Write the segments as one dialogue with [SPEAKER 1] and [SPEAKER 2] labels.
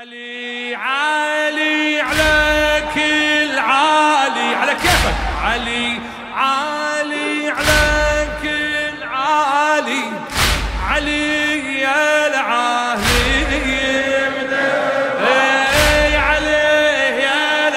[SPEAKER 1] علي علي على كل عالي على كيفك؟ علي علي على كل عالي علي يا العالي. اي علي يا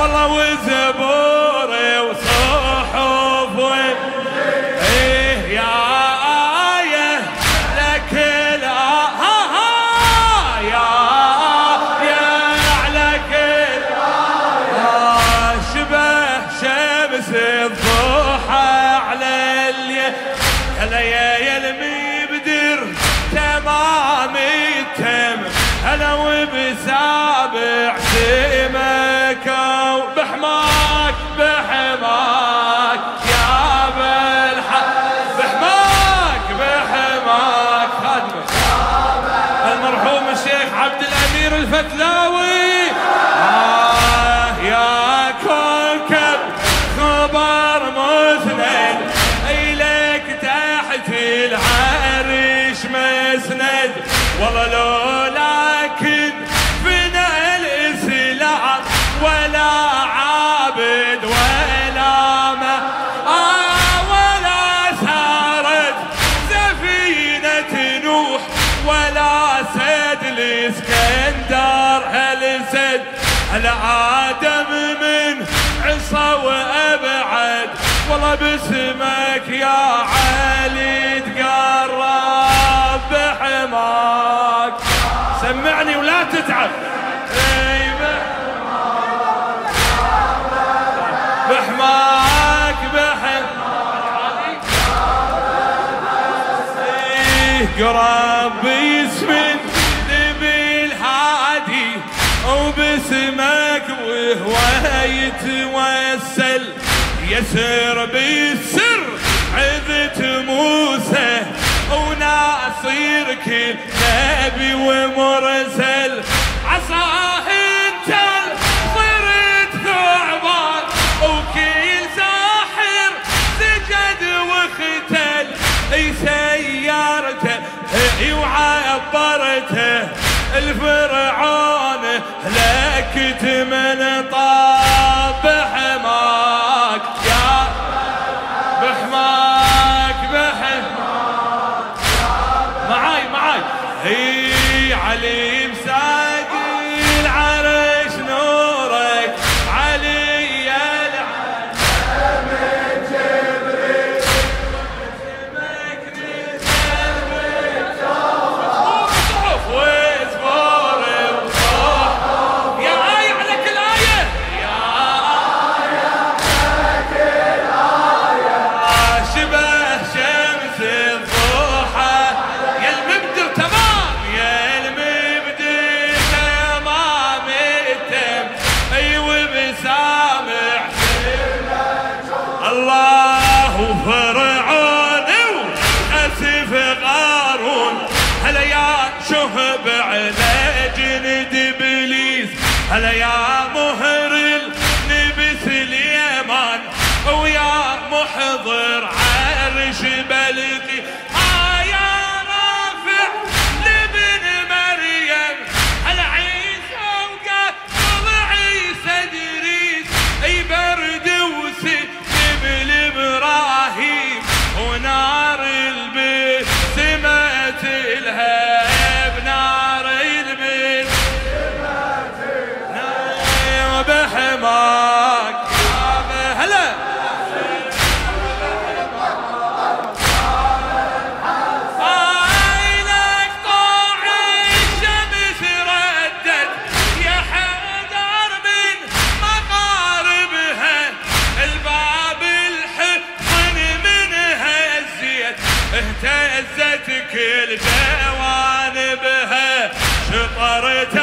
[SPEAKER 1] والله وزبور وصحف إيه يا آية لك لا. ها ها يا يا لك آه شبه شمس الضحى على الليل. هلا يا يلمي المرحوم الشيخ عبد الأمير الفتلاوي. آه يا كوكب خبر مسند إليك تحت العرش مسند. والله لولاكن سد الآدم من عصا وأبعد. والله باسمك يا علي تقرب بحماك. سمعني ولا تتعب. بحماك بحماك. قرب باسم وباسمك وهو يتوسل يسر بالسر عذت موسى وناصير كل نبي ومرسل. عصاه انت صرت ثعبان وكل ساحر سجد واختل أي سيارته وعبرته الفرعون لك تمن طاب بحماك يا بحماك بحماك معاي معاي. هي علي مساقي شهب على جند إبليس. هلا يا مهر النبس اليمن؟ ويا محضر I.